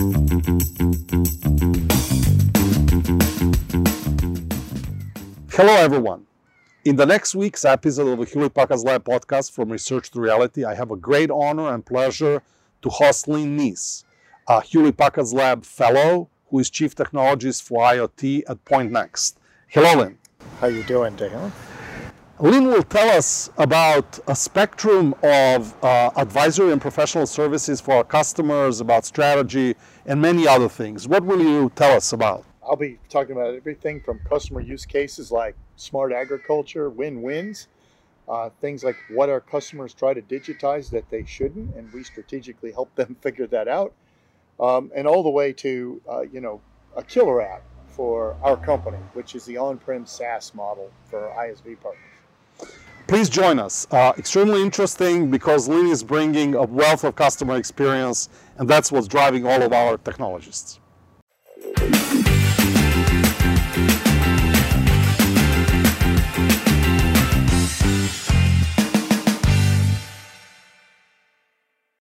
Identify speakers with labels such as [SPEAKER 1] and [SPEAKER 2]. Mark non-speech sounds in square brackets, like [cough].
[SPEAKER 1] Hello, everyone. In the next week's episode of the Hewlett Packard Lab podcast from Research to Reality, I have a great honor and pleasure to host Lin Nease, a Hewlett Packard Lab fellow who is Chief Technologist for IoT at Pointnext. Hello, Lin.
[SPEAKER 2] How you doing, Dan?
[SPEAKER 1] Lin will tell us about a spectrum of uh, advisory and professional services for our customers, about strategy, and many other things. What will you tell us about?
[SPEAKER 2] I'll be talking about everything from customer use cases like smart agriculture, win-wins, uh, things like what our customers try to digitize that they shouldn't, and we strategically help them [laughs] figure that out, um, and all the way to uh, you know a killer app for our company, which is the on-prem SaaS model for our ISV partners
[SPEAKER 1] please join us. Uh, extremely interesting because Lin is bringing a wealth of customer experience, and that's what's driving all of our technologists.